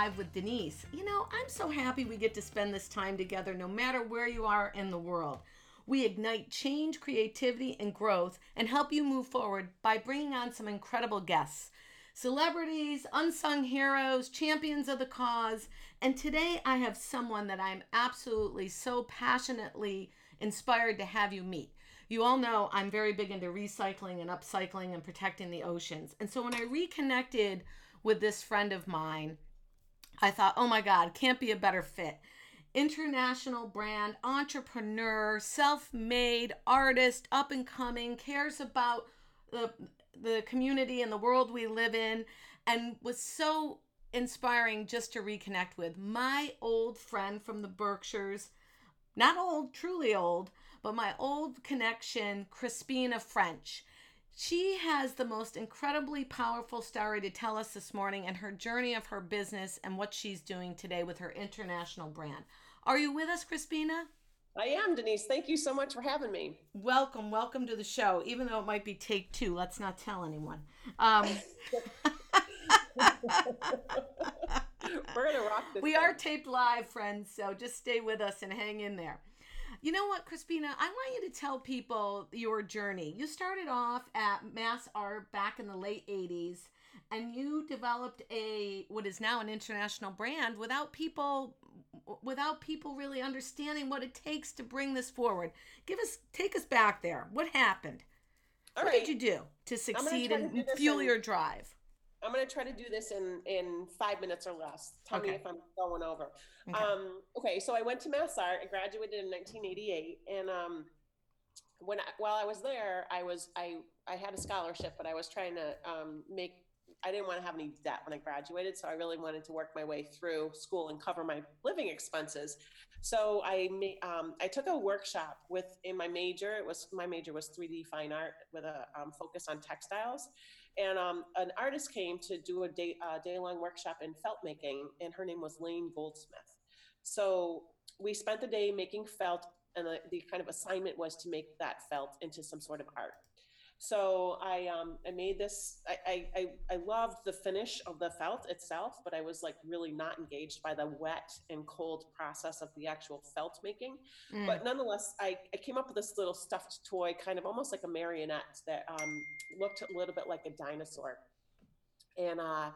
Drive with Denise. You know, I'm so happy we get to spend this time together no matter where you are in the world. We ignite change, creativity, and growth and help you move forward by bringing on some incredible guests celebrities, unsung heroes, champions of the cause. And today I have someone that I'm absolutely so passionately inspired to have you meet. You all know I'm very big into recycling and upcycling and protecting the oceans. And so when I reconnected with this friend of mine, I thought, oh my God, can't be a better fit. International brand, entrepreneur, self made artist, up and coming, cares about the, the community and the world we live in, and was so inspiring just to reconnect with. My old friend from the Berkshires, not old, truly old, but my old connection, Crispina ffrench. She has the most incredibly powerful story to tell us this morning and her journey of her business and what she's doing today with her international brand. Are you with us, Crispina? I am, Denise. Thank you so much for having me. Welcome, welcome to the show. Even though it might be take two, let's not tell anyone. Um, We're gonna rock this. we thing. are taped live, friends, so just stay with us and hang in there. You know what, Crispina? I want you to tell people your journey. You started off at Mass Art back in the late 80s and you developed a what is now an international brand without people without people really understanding what it takes to bring this forward. Give us take us back there. What happened? All what right. did you do to succeed and fuel in- your drive? I'm gonna try to do this in in five minutes or less. Tell Okay. me if I'm going over. Okay. Um, okay, so I went to Mass Art. I graduated in 1988, and um, when I, while I was there, I was I I had a scholarship, but I was trying to um, make. I didn't want to have any debt when I graduated, so I really wanted to work my way through school and cover my living expenses. So I um, I took a workshop with in my major. It was my major was 3D fine art with a um, focus on textiles, and um, an artist came to do a day uh, day long workshop in felt making, and her name was Lane Goldsmith. So we spent the day making felt, and the, the kind of assignment was to make that felt into some sort of art. So I um, I made this. I, I I I loved the finish of the felt itself, but I was like really not engaged by the wet and cold process of the actual felt making. Mm. But nonetheless, I, I came up with this little stuffed toy, kind of almost like a marionette that um, looked a little bit like a dinosaur. And uh,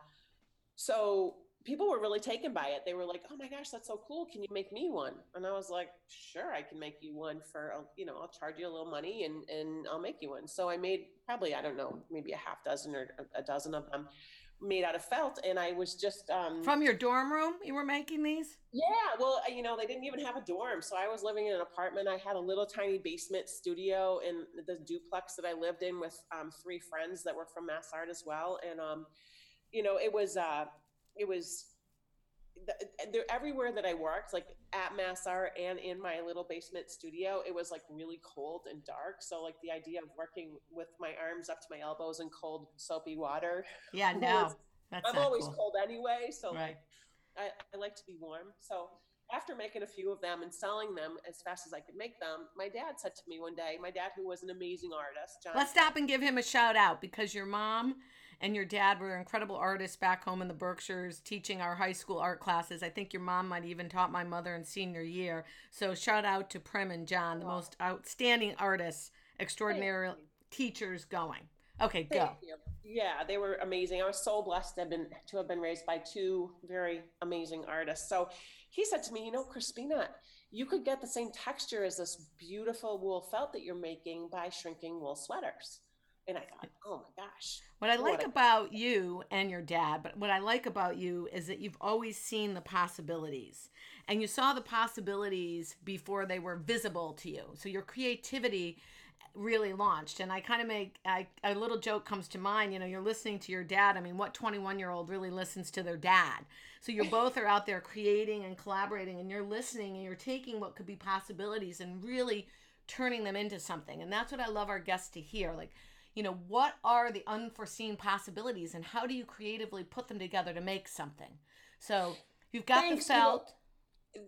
so people were really taken by it. They were like, "Oh my gosh, that's so cool! Can you make me one?" And I was like, "Sure, I can make you one for a- you know, I'll charge you a little money and and I'll make you one." So I made probably I don't know, maybe a half dozen or a dozen of them made out of felt, and I was just um, From your dorm room, you were making these? yeah, well, you know, they didn't even have a dorm. So I was living in an apartment. I had a little tiny basement studio in the duplex that I lived in with um, three friends that were from Mass Art as well. And, um, you know, it was, uh, it was, the, there, everywhere that I worked, like at Mass Art and in my little basement studio, it was like really cold and dark. So, like, the idea of working with my arms up to my elbows in cold, soapy water, Yeah, no. was- I'm always cool. cold anyway. So, Right. like, I, I like to be warm. So after making a few of them and selling them as fast as I could make them, my dad said to me one day, my dad, who was an amazing artist, John. Let's stop and give him a shout out because your mom and your dad were incredible artists back home in the Berkshires teaching our high school art classes. I think your mom might even taught my mother in senior year. So shout out to Prim and John, the most outstanding artists, extraordinary teachers going. Okay, go. Yeah, they were amazing. I was so blessed to have been to have been raised by two very amazing artists. So he said to me, you know, Crispina, you could get the same texture as this beautiful wool felt that you're making by shrinking wool sweaters. And I thought, oh my gosh. What I like a- about you and your dad, but what I like about you is that you've always seen the possibilities and you saw the possibilities before they were visible to you. So your creativity really launched. And I kind of make I, a little joke comes to mind. You know, you're listening to your dad. I mean, what 21 year old really listens to their dad? So you both are out there creating and collaborating, and you're listening and you're taking what could be possibilities and really turning them into something. And that's what I love our guests to hear. Like, you know, what are the unforeseen possibilities, and how do you creatively put them together to make something? So you've got Thanks, the felt.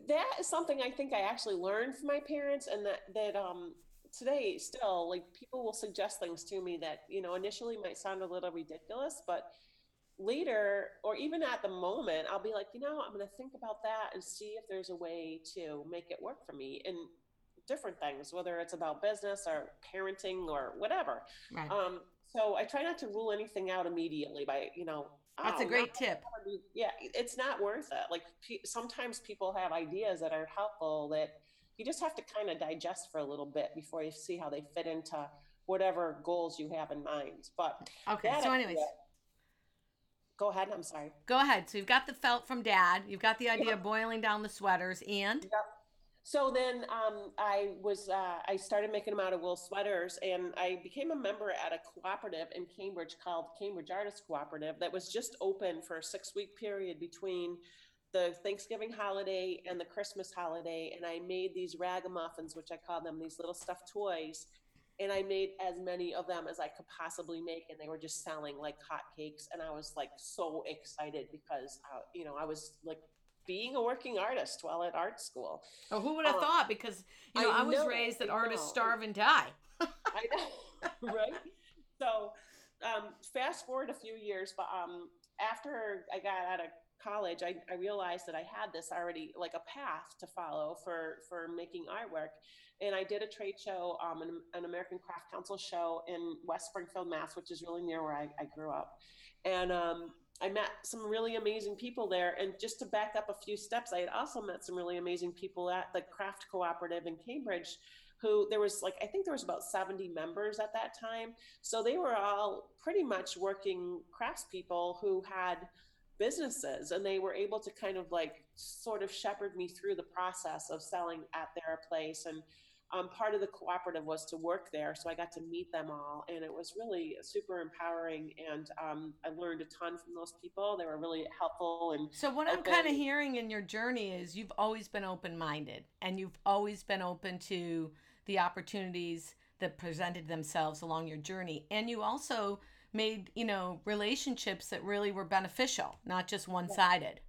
that is something I think I actually learned from my parents, and that that um today still like people will suggest things to me that you know initially might sound a little ridiculous but later or even at the moment i'll be like you know i'm going to think about that and see if there's a way to make it work for me in different things whether it's about business or parenting or whatever Right. um, so i try not to rule anything out immediately by you know That's a "Oh, great now tip. yeah it's not worth it like pe- sometimes people have ideas that are helpful that you just have to kind of digest for a little bit before you see how they fit into whatever goals you have in mind but Okay. So, idea- anyways, go ahead i'm sorry go ahead. So you've got the felt from dad. You've got the idea of boiling down the sweaters, and So then um, I was uh, I started making them out of wool sweaters, and I became a member at a cooperative in Cambridge called Cambridge Artists Cooperative that was just open for a six week period between the Thanksgiving holiday and the Christmas holiday, and I made these ragamuffins, which I call them these little stuffed toys. And I made as many of them as I could possibly make, and they were just selling like hotcakes. And I was like so excited because, uh, you know, I was like being a working artist while at art school. oh, who would have Uh, thought? Because you know, I, I was know, raised that artists starve and die. I know, right? So, um, fast forward a few years, but um, after I got out of college, I, I realized that I had this already like a path to follow for for making artwork, and I did a trade show, um, an, an American Craft Council show in West Springfield, Mass, which is really near where I, I grew up, and um, I met some really amazing people there. And just to back up a few steps, I had also met some really amazing people at the Craft Cooperative in Cambridge who there was like I think there was about 70 members at that time. So they were all pretty much working craftspeople who had businesses and they were able to kind of like sort of shepherd me through the process of selling at their place and um, part of the cooperative was to work there so i got to meet them all and it was really super empowering and um, i learned a ton from those people. They were really helpful and So what I'm kind of hearing in your journey is you've always been open-minded and you've always been open to the opportunities that presented themselves along your journey and you also made, you know, relationships that really were beneficial, not just one-sided.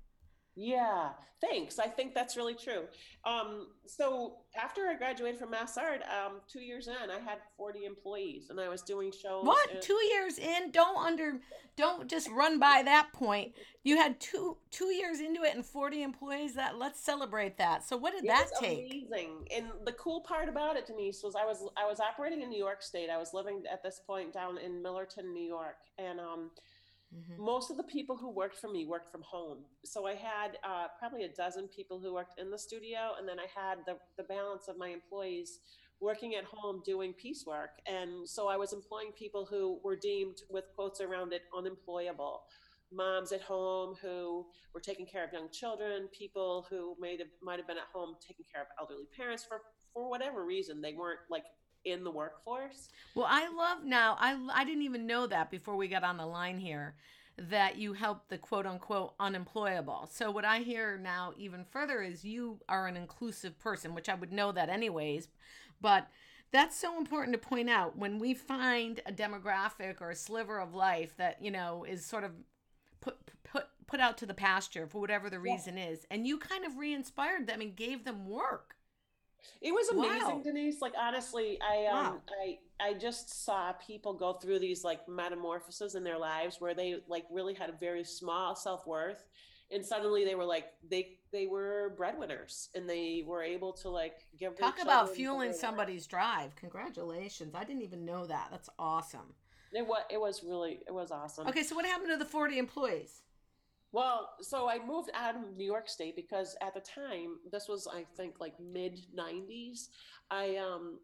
Yeah, thanks. I think that's really true. Um, so after I graduated from Mass Art, um, two years in, I had 40 employees and I was doing shows. What? and- 2 years in, don't under don't just run by that point. You had 2 2 years into it and 40 employees that let's celebrate that. So what did It that take? Amazing. And the cool part about it, Denise, was I was I was operating in New York State. I was living at this point down in Millerton, New York, and um, Mhm. most of the people who worked for me worked from home. So I had uh, probably a dozen people who worked in the studio, and then I had the, the balance of my employees working at home doing piecework. And so I was employing people who were deemed, with quotes around it, unemployable. Moms at home who were taking care of young children, people who might have, might have been at home taking care of elderly parents for, for whatever reason. They weren't like in the workforce. Well, I love now. I I didn't even know that before we got on the line here that you help the quote unquote unemployable. So what I hear now even further is you are an inclusive person, which I would know that anyways, but that's so important to point out when we find a demographic or a sliver of life that, you know, is sort of put put put out to the pasture for whatever the Yeah. reason is and you kind of re-inspired them and gave them work. It was amazing, Wow. Denise. Like honestly, I um Wow. I I just saw people go through these like metamorphoses in their lives where they like really had a very small self-worth and suddenly they were like they they were breadwinners and they were able to like give Talk about fueling somebody's drive. Congratulations. I didn't even know that. That's awesome. It was it was really it was awesome. Okay, so what happened to the 40 employees? Well, so I moved out of New York State because at the time, this was I think like mid '90s. I, um,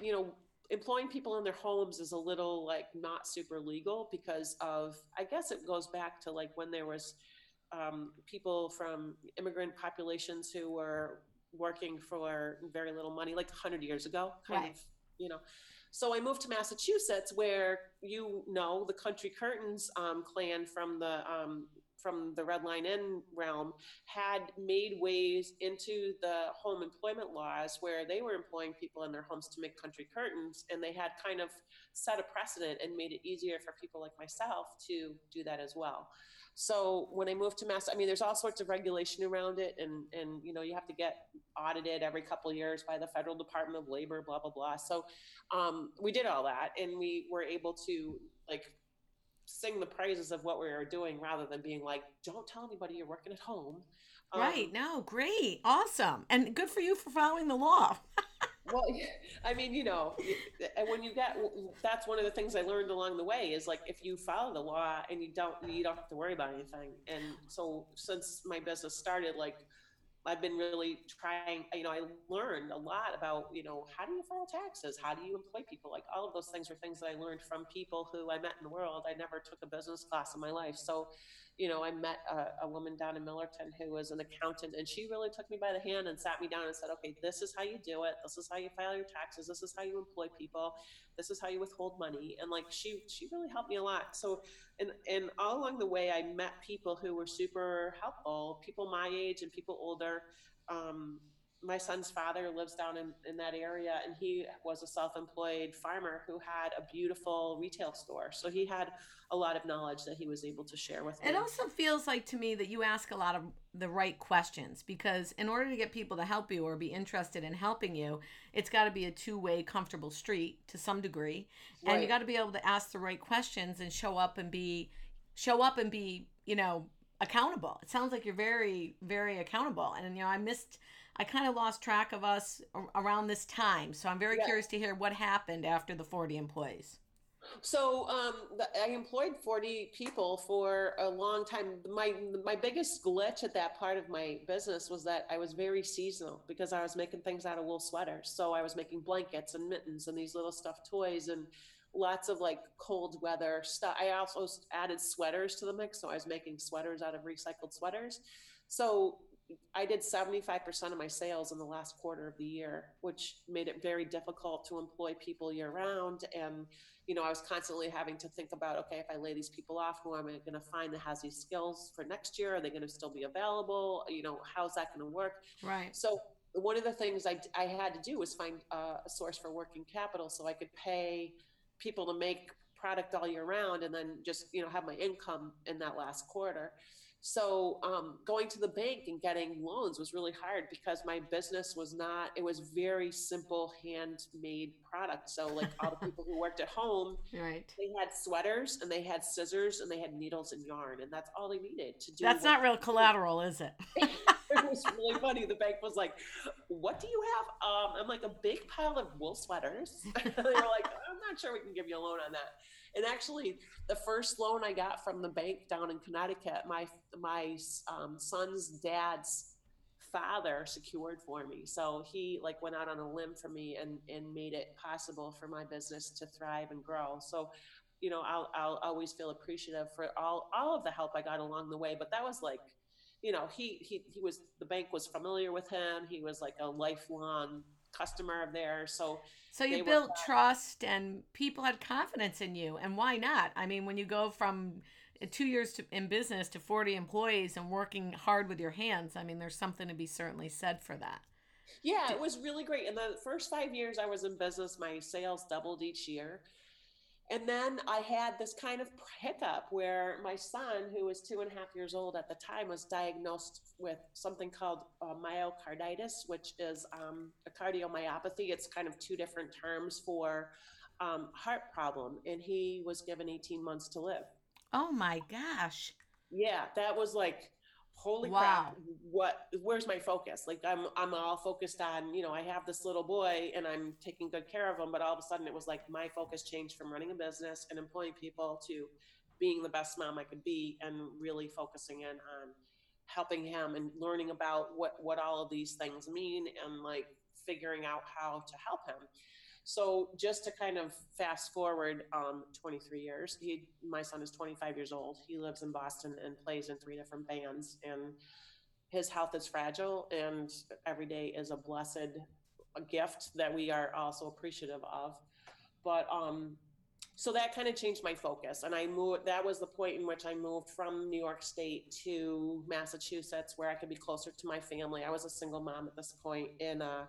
you know, employing people in their homes is a little like not super legal because of I guess it goes back to like when there was um, people from immigrant populations who were working for very little money, like 100 years ago, kind Right. of, you know. So I moved to Massachusetts, where you know the Country Curtains um, clan from the um, from the Red Lion Inn realm had made ways into the home employment laws where they were employing people in their homes to make country curtains, and they had kind of set a precedent and made it easier for people like myself to do that as well. So when I moved to Mass, I mean, there's all sorts of regulation around it, and and you know you have to get audited every couple years by the federal Department of Labor, blah blah blah. So um, we did all that, and we were able to like sing the praises of what we were doing rather than being like, don't tell anybody you're working at home. Um, right. No, great. Awesome. And good for you for following the law. well, I mean, you know, and when you get, that's one of the things I learned along the way is like, if you follow the law and you don't, you don't have to worry about anything. And so since my business started, like I've been really trying, you know, I learned a lot about, you know, how do you file taxes? How do you employ people? Like all of those things are things that I learned from people who I met in the world. I never took a business class in my life. So you know, I met a, a, woman down in Millerton who was an accountant, and she really took me by the hand and sat me down and said, "Okay, this is how you do it. This is how you file your taxes. This is how you employ people. This is how you withhold money." And like she, she really helped me a lot. So, and and all along the way, I met people who were super helpful, people my age and people older. Um, my son's father lives down in, in that area and he was a self-employed farmer who had a beautiful retail store. So he had a lot of knowledge that he was able to share with me. it also feels like to me that you ask a lot of the right questions because in order to get people to help you or be interested in helping you it's got to be a two-way comfortable street to some degree. And you got to be able to ask the right questions and show up and be show up and be you know accountable. It sounds like you're very very accountable. And you know i missed I kind of lost track of us around this time. So I'm very yeah. curious to hear what happened after the 40 employees. So um, the, I employed 40 people for a long time. My my biggest glitch at that part of my business was that I was very seasonal because I was making things out of wool sweaters. So I was making blankets and mittens and these little stuffed toys and lots of like cold weather stuff. I also added sweaters to the mix, so I was making sweaters out of recycled sweaters. So I did 75% of my sales in the last quarter of the year, which made it very difficult to employ people year round. And, you know, I was constantly having to think about, okay, if I lay these people off, who am I going to find that has these skills for next year? Are they going to still be available? You know, how's that going to work? Right. So one of the things I, I had to do was find uh, a source for working capital so I could pay people to make product all year round and then just, you know, have my income in that last quarter. So um, going to the bank and getting loans was really hard because my business was not, it was very simple handmade product. So like all the people who worked at home, right. they had sweaters and they had scissors and they had needles and yarn and that's all they needed to do. That's not real collateral, is it? it was really funny. The bank was like, what do you have? Um, I'm like a big pile of wool sweaters. they were like, I'm not sure we can give you a loan on that. And actually, the first loan I got from the bank down in Connecticut, my my um, son's dad's father secured for me. So he like went out on a limb for me and and made it possible for my business to thrive and grow. So you know, I'll I'll always feel appreciative for all all of the help I got along the way. But that was like, you know, he he he was the bank was familiar with him. He was like a lifelong customer of theirs. So so you built were, trust and people had confidence in you. And why not? I mean, when you go from two years to, in business to 40 employees and working hard with your hands, I mean, there's something to be certainly said for that. Yeah, it was really great. In the first five years I was in business, my sales doubled each year. And then I had this kind of hiccup where my son, who was two and a half years old at the time, was diagnosed with something called uh, myocarditis, which is um, a cardiomyopathy. It's kind of two different terms for um, heart problem. And he was given 18 months to live. Oh my gosh. Yeah, that was like holy wow. crap what where's my focus like i'm i'm all focused on you know i have this little boy and i'm taking good care of him but all of a sudden it was like my focus changed from running a business and employing people to being the best mom i could be and really focusing in on helping him and learning about what what all of these things mean and like figuring out how to help him so just to kind of fast forward um, 23 years, he, my son is 25 years old. He lives in Boston and plays in three different bands, and his health is fragile, and every day is a blessed gift that we are also appreciative of. But um, so that kind of changed my focus and i moved that was the point in which i moved from new york state to massachusetts where i could be closer to my family i was a single mom at this point and uh,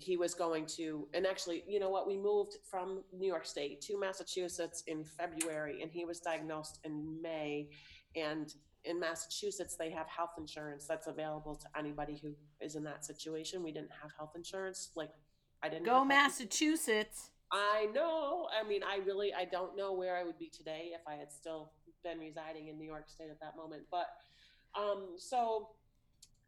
he was going to and actually you know what we moved from new york state to massachusetts in february and he was diagnosed in may and in massachusetts they have health insurance that's available to anybody who is in that situation we didn't have health insurance like i didn't go massachusetts I know. I mean, I really, I don't know where I would be today if I had still been residing in New York State at that moment. But um, so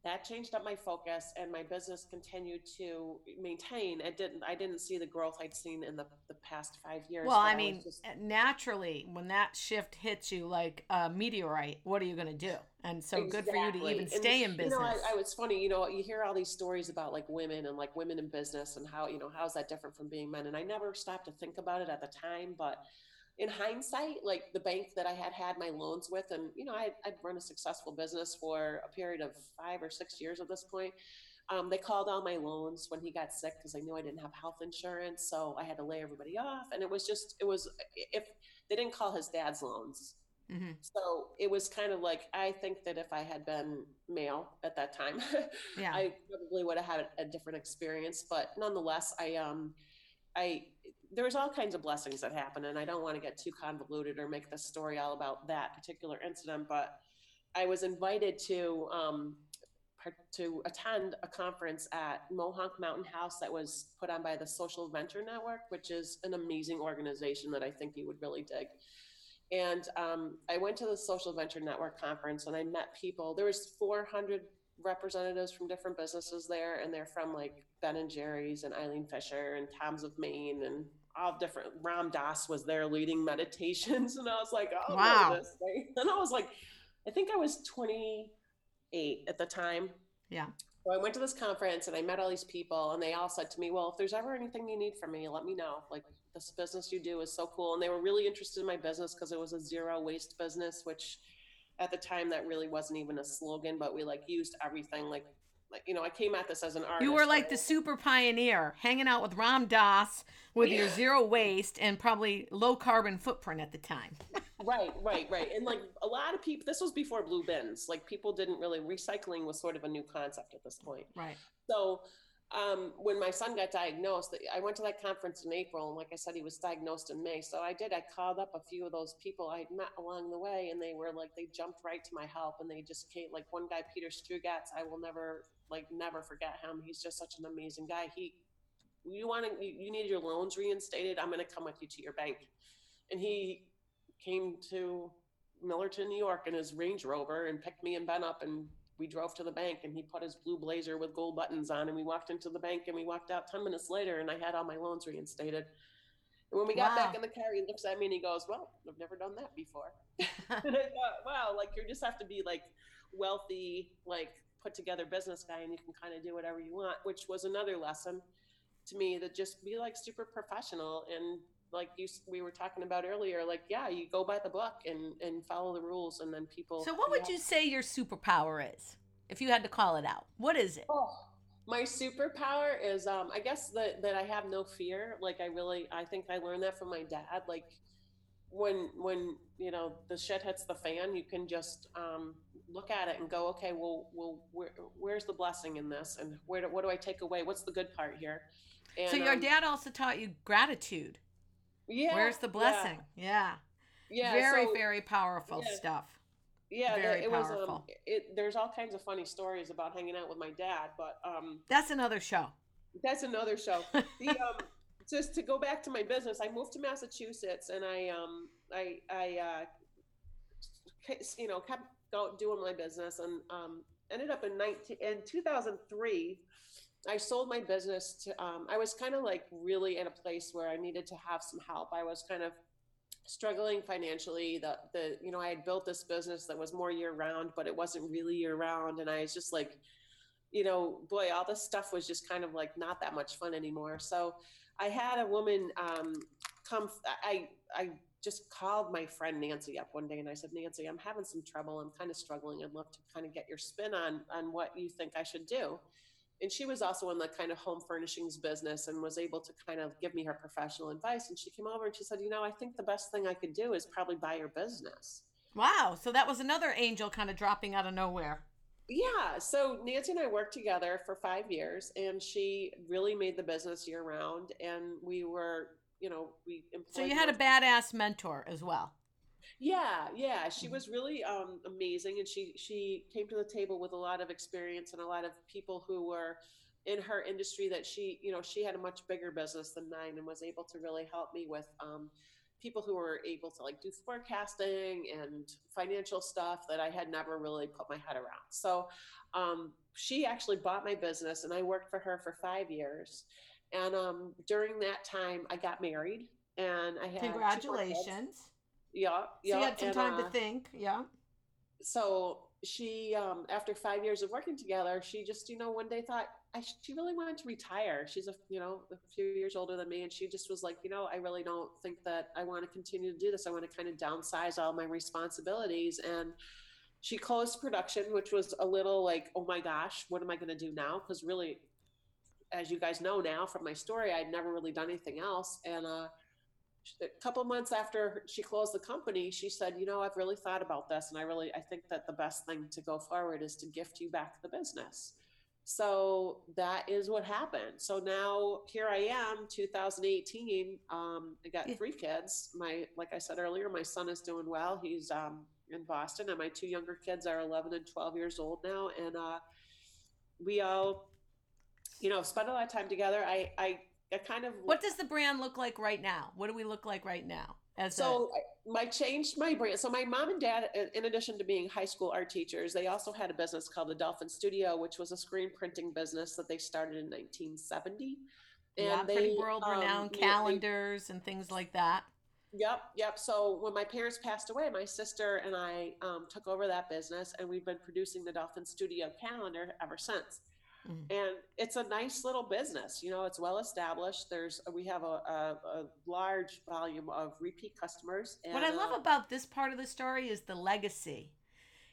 that changed up my focus, and my business continued to maintain. It didn't. I didn't see the growth I'd seen in the, the past five years. Well, I mean, just... Eh, naturally, when that shift hits you like a meteorite, what are you going to do? And so, exactly. good for you to even stay and, in business. You know, I, I, it's funny. You know, you hear all these stories about like women and like women in business and how you know how's that different from being men. And I never stopped to think about it at the time, but in hindsight, like the bank that I had had my loans with, and you know, I, I'd run a successful business for a period of five or six years at this point. Um, they called all my loans when he got sick because they knew I didn't have health insurance, so I had to lay everybody off. And it was just, it was if they didn't call his dad's loans, mm-hmm. so it was kind of like I think that if I had been male at that time, yeah. I probably would have had a different experience. But nonetheless, I um, I there's all kinds of blessings that happen and i don't want to get too convoluted or make the story all about that particular incident but i was invited to um, to attend a conference at mohonk mountain house that was put on by the social venture network which is an amazing organization that i think you would really dig. And um, i went to the social venture network conference and i met people. There was 400 representatives from different businesses there and they're from like ben and jerry's and eileen fisher and tom's of maine and all different. Ram Dass was there leading meditations, and I was like, oh, wow. This, And I was like, I think I was 28 at the time. Yeah. So I went to this conference and I met all these people, and they all said to me, "Well, if there's ever anything you need from me, let me know. Like this business you do is so cool." And they were really interested in my business because it was a zero waste business, which at the time that really wasn't even a slogan, but we like used everything like like you know, I came at this as an artist. You were like the super pioneer, hanging out with Ram Dass with yeah. your zero waste and probably low carbon footprint at the time. right, right, right. And like a lot of people, this was before blue bins. Like people didn't really recycling was sort of a new concept at this point. Right. So um, when my son got diagnosed, I went to that conference in April, and like I said, he was diagnosed in May. So I did. I called up a few of those people I'd met along the way, and they were like, they jumped right to my help, and they just came. Like one guy, Peter Strugatz, I will never like never forget him. He's just such an amazing guy. He, you want to, you, need your loans reinstated. I'm going to come with you to your bank, and he came to Millerton, New York, in his Range Rover, and picked me and Ben up and we drove to the bank and he put his blue blazer with gold buttons on and we walked into the bank and we walked out 10 minutes later and I had all my loans reinstated. And when we got wow. back in the car, he looks at me and he goes, Well, I've never done that before. and I thought, wow, like you just have to be like wealthy, like put together business guy and you can kind of do whatever you want, which was another lesson to me that just be like super professional and like you we were talking about earlier like yeah you go by the book and and follow the rules and then people so what would you say your superpower is if you had to call it out? What is it? Oh, my superpower is um i guess that that i have no fear like i really i think i learned that from my dad like when when you know the shit hits the fan you can just um look at it and go okay well well where, where's the blessing in this and where do, what do i take away what's the good part here and, so your um, dad also taught you gratitude yeah. Where's the blessing? Yeah. Yeah. yeah very, so, very powerful yeah. stuff. Yeah, very it powerful. was. Um, it, there's all kinds of funny stories about hanging out with my dad, but um, that's another show. That's another show. the, um, just to go back to my business, I moved to Massachusetts, and I, um, I, I, uh, you know, kept doing my business, and um, ended up in 19 in 2003. I sold my business to, um, I was kind of like really in a place where I needed to have some help. I was kind of struggling financially. The, the, you know, I had built this business that was more year round, but it wasn't really year round. And I was just like, you know, boy, all this stuff was just kind of like not that much fun anymore. So I had a woman um, come, I, I just called my friend Nancy up one day and I said, Nancy, I'm having some trouble. I'm kind of struggling. I'd love to kind of get your spin on, on what you think I should do and she was also in the kind of home furnishings business and was able to kind of give me her professional advice. And she came over and she said, you know, I think the best thing I could do is probably buy your business. Wow. So that was another angel kind of dropping out of nowhere. Yeah. So Nancy and I worked together for five years, and she really made the business year round. And we were, you know, we So you had a badass mentor as well. Yeah, yeah, she was really um, amazing, and she she came to the table with a lot of experience and a lot of people who were in her industry that she, you know, she had a much bigger business than mine, and was able to really help me with um, people who were able to like do forecasting and financial stuff that I had never really put my head around. So um, she actually bought my business, and I worked for her for five years. And um, during that time, I got married, and I had congratulations. Yeah, yeah. So you had some and, time uh, to think. Yeah. So she, um, after five years of working together, she just, you know, one day thought I, she really wanted to retire. She's a, you know, a few years older than me, and she just was like, you know, I really don't think that I want to continue to do this. I want to kind of downsize all my responsibilities and. She closed production, which was a little like, oh my gosh, what am I going to do now? Because really, as you guys know now from my story, I'd never really done anything else. And uh, a couple months after she closed the company, she said, "You know, I've really thought about this, and I really I think that the best thing to go forward is to gift you back the business." So that is what happened. So now here I am, 2018. Um, I got three kids. My like I said earlier, my son is doing well. He's um, in Boston, and my two younger kids are 11 and 12 years old now, and uh, we all, you know, spend a lot of time together. I I, I kind of What does the brand look like right now? What do we look like right now? As so my changed my brand. So my mom and dad, in- addition to being high school art teachers, they also had a business called the Dolphin Studio, which was a screen printing business that they started in 1970. a yeah, they, pretty world renowned um, they- calendars and things like that. Yep, yep. So when my parents passed away, my sister and I um, took over that business, and we've been producing the Dolphin Studio calendar ever since. Mhm. And it's a nice little business. You know, it's well established. There's we have a, a, a large volume of repeat customers. And, What I love uh, about this part of the story is the legacy.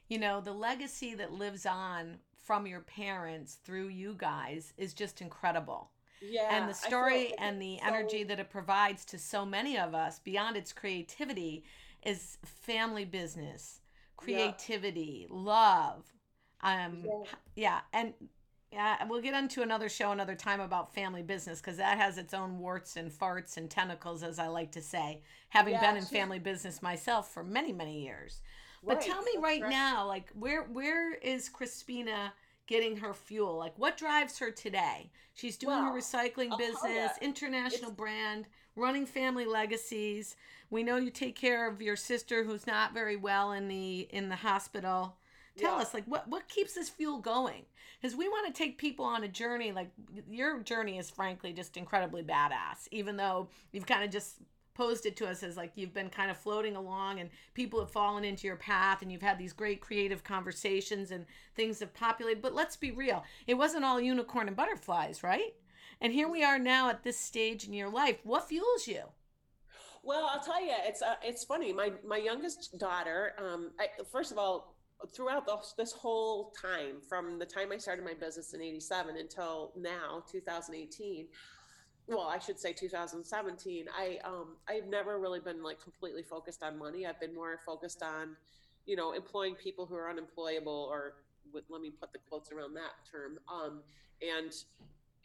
You know, the legacy that lives on from your parents through you guys is just incredible. yeah, and the story and the so- energy that it provides to so many of us beyond its creativity is family business creativity love um Yeah. yeah and yeah we'll get into another show another time about family business because that has its own warts and farts and tentacles as i like to say having Yeah, been in sure. family business myself for many many years but Right, tell me right right. now, like where where is Crispina getting her fuel? Like what drives her today? She's doing her Well, recycling I'll tell business, international it's- brand, running family legacies. We know you take care of your sister who's not very well in the in the hospital. Tell Yeah. us like what what keeps this fuel going? Because we want to take people on a journey. Like your journey is frankly just incredibly badass. Even though you've kind of just posed it to us as like you've been kind of floating along and people have fallen into your path and you've had these great creative conversations and things have populated but let's be real it wasn't all unicorn and butterflies right and here we are now at this stage in your life what fuels you Well, I'll tell you, it's uh, it's funny. My my youngest daughter, um, I, first of all, throughout this whole time, from the time I started my business in '87 until now, 2018. Well, I should say 2017. I um I've never really been like completely focused on money. I've been more focused on, you know, employing people who are unemployable, or with, let me put the quotes around that term. Um, and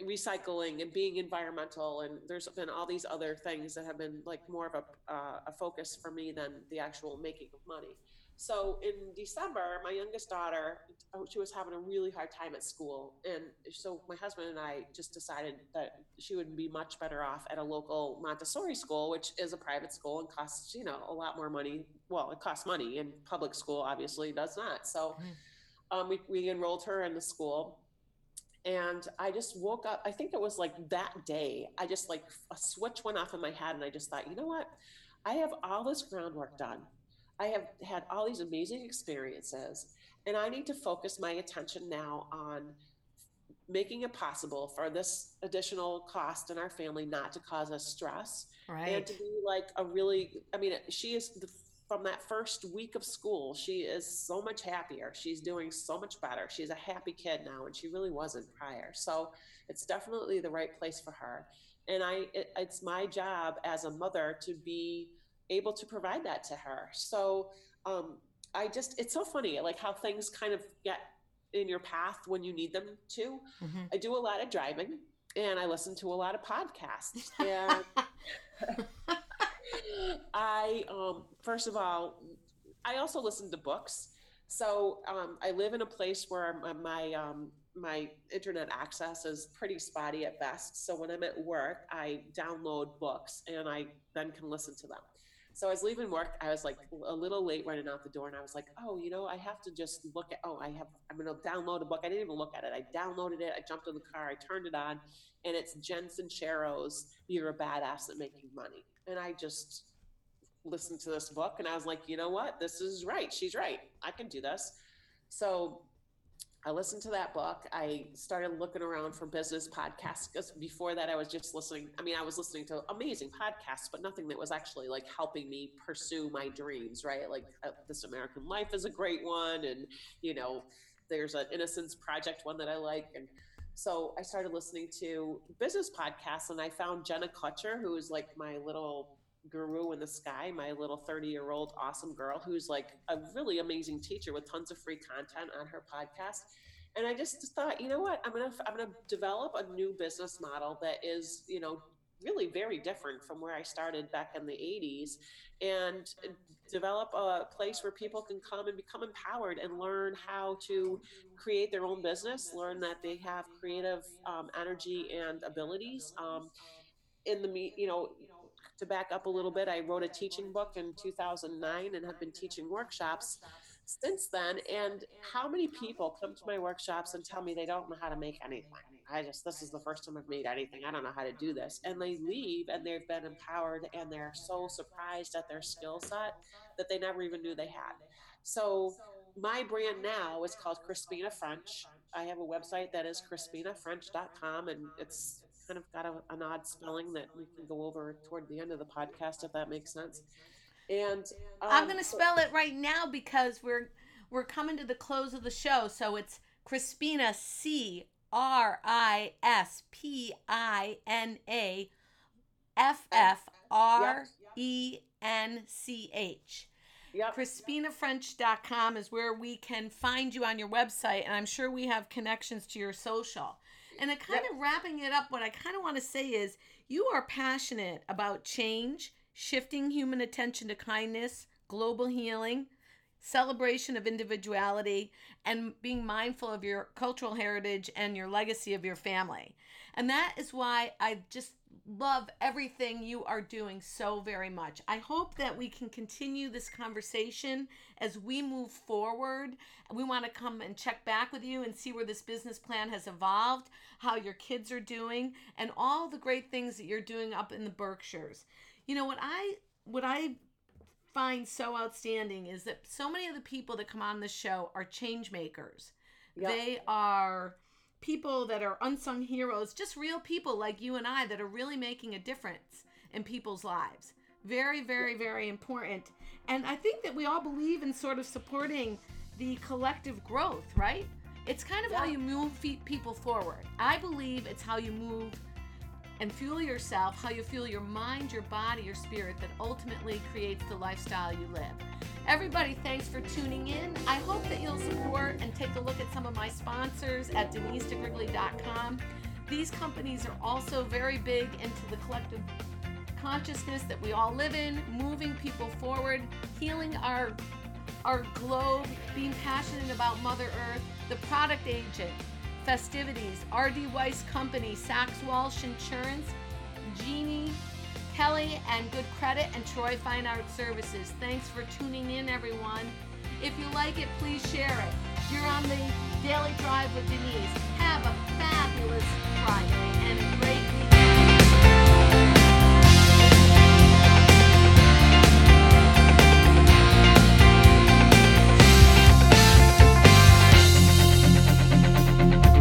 recycling and being environmental and there's been all these other things that have been like more of a, uh, a focus for me than the actual making of money so in december my youngest daughter oh, she was having a really hard time at school and so my husband and i just decided that she would be much better off at a local montessori school which is a private school and costs you know a lot more money well it costs money and public school obviously does not so um, we, we enrolled her in the school and I just woke up. I think it was like that day. I just like a switch went off in my head, and I just thought, you know what? I have all this groundwork done. I have had all these amazing experiences, and I need to focus my attention now on making it possible for this additional cost in our family not to cause us stress and to be like a really. I mean, she is the from that first week of school, she is so much happier. She's doing so much better. She's a happy kid now, and she really wasn't prior. So it's definitely the right place for her. And I, it, it's my job as a mother to be able to provide that to her. So um, I just, it's so funny, like how things kind of get in your path when you need them to. Mm-hmm. I do a lot of driving and I listen to a lot of podcasts. And I, um, first of all, I also listen to books. So um, I live in a place where my my, um, my internet access is pretty spotty at best. So when I'm at work, I download books and I then can listen to them. So I was leaving work. I was like a little late running out the door, and I was like, "Oh, you know, I have to just look at. Oh, I have. I'm to download a book. I didn't even look at it. I downloaded it. I jumped in the car. I turned it on, and it's Jen Sincero's "You're a Badass at Making Money." And I just listened to this book, and I was like, you know what? This is right. She's right. I can do this. So I listened to that book. I started looking around for business podcasts because before that, I was just listening. I mean, I was listening to amazing podcasts, but nothing that was actually like helping me pursue my dreams, right? Like uh, This American Life is a great one. And, you know, there's an Innocence Project one that I like. And so I started listening to business podcasts and I found Jenna Kutcher, who is like my little guru in the sky, my little 30 year old awesome girl who's like a really amazing teacher with tons of free content on her podcast. And I just thought, you know what, I'm gonna I'm gonna develop a new business model that is, you know, really very different from where I started back in the 80s and develop a place where people can come and become empowered and learn how to create their own business, learn that they have creative um, energy and abilities. Um, in the you know to back up a little bit, I wrote a teaching book in 2009 and have been teaching workshops since then. And how many people come to my workshops and tell me they don't know how to make anything? I just, this is the first time I've made anything. I don't know how to do this. And they leave and they've been empowered and they're so surprised at their skill set that they never even knew they had. So my brand now is called Crispina ffrench. I have a website that is crispinaffrench.com and it's kind of got a, an odd spelling that we can go over toward the end of the podcast if that makes sense. And um, I'm going to spell it right now because we're we're coming to the close of the show. So it's Crispina C R I S P I N A F F R E N C H. Yep. Crispinaffrench.com is where we can find you on your website, and I'm sure we have connections to your social. And it kind yep. of wrapping it up, what I kind of want to say is you are passionate about change, shifting human attention to kindness, global healing, celebration of individuality, and being mindful of your cultural heritage and your legacy of your family. And that is why I just love everything you are doing so very much. I hope that we can continue this conversation as we move forward. We want to come and check back with you and see where this business plan has evolved, how your kids are doing, and all the great things that you're doing up in the Berkshires. You know what I what I find so outstanding is that so many of the people that come on the show are change makers. Yep. They are people that are unsung heroes, just real people like you and I that are really making a difference in people's lives. Very, very, very important. And I think that we all believe in sort of supporting the collective growth, right? It's kind of yeah. how you move people forward. I believe it's how you move and fuel yourself, how you fuel your mind, your body, your spirit that ultimately creates the lifestyle you live. Everybody, thanks for tuning in. I hope that you'll support and take a look at some of my sponsors at denisedigrigoli.com. These companies are also very big into the collective consciousness that we all live in, moving people forward, healing our our globe, being passionate about Mother Earth, the product agent, Festivities, R.D. Weiss Company, Sachs Walsh Insurance, Jeannie Kelly and Good Credit, and Troy Fine Art Services. Thanks for tuning in, everyone. If you like it, please share it. You're on the Daily Drive with Denise. Have a fabulous Friday and a great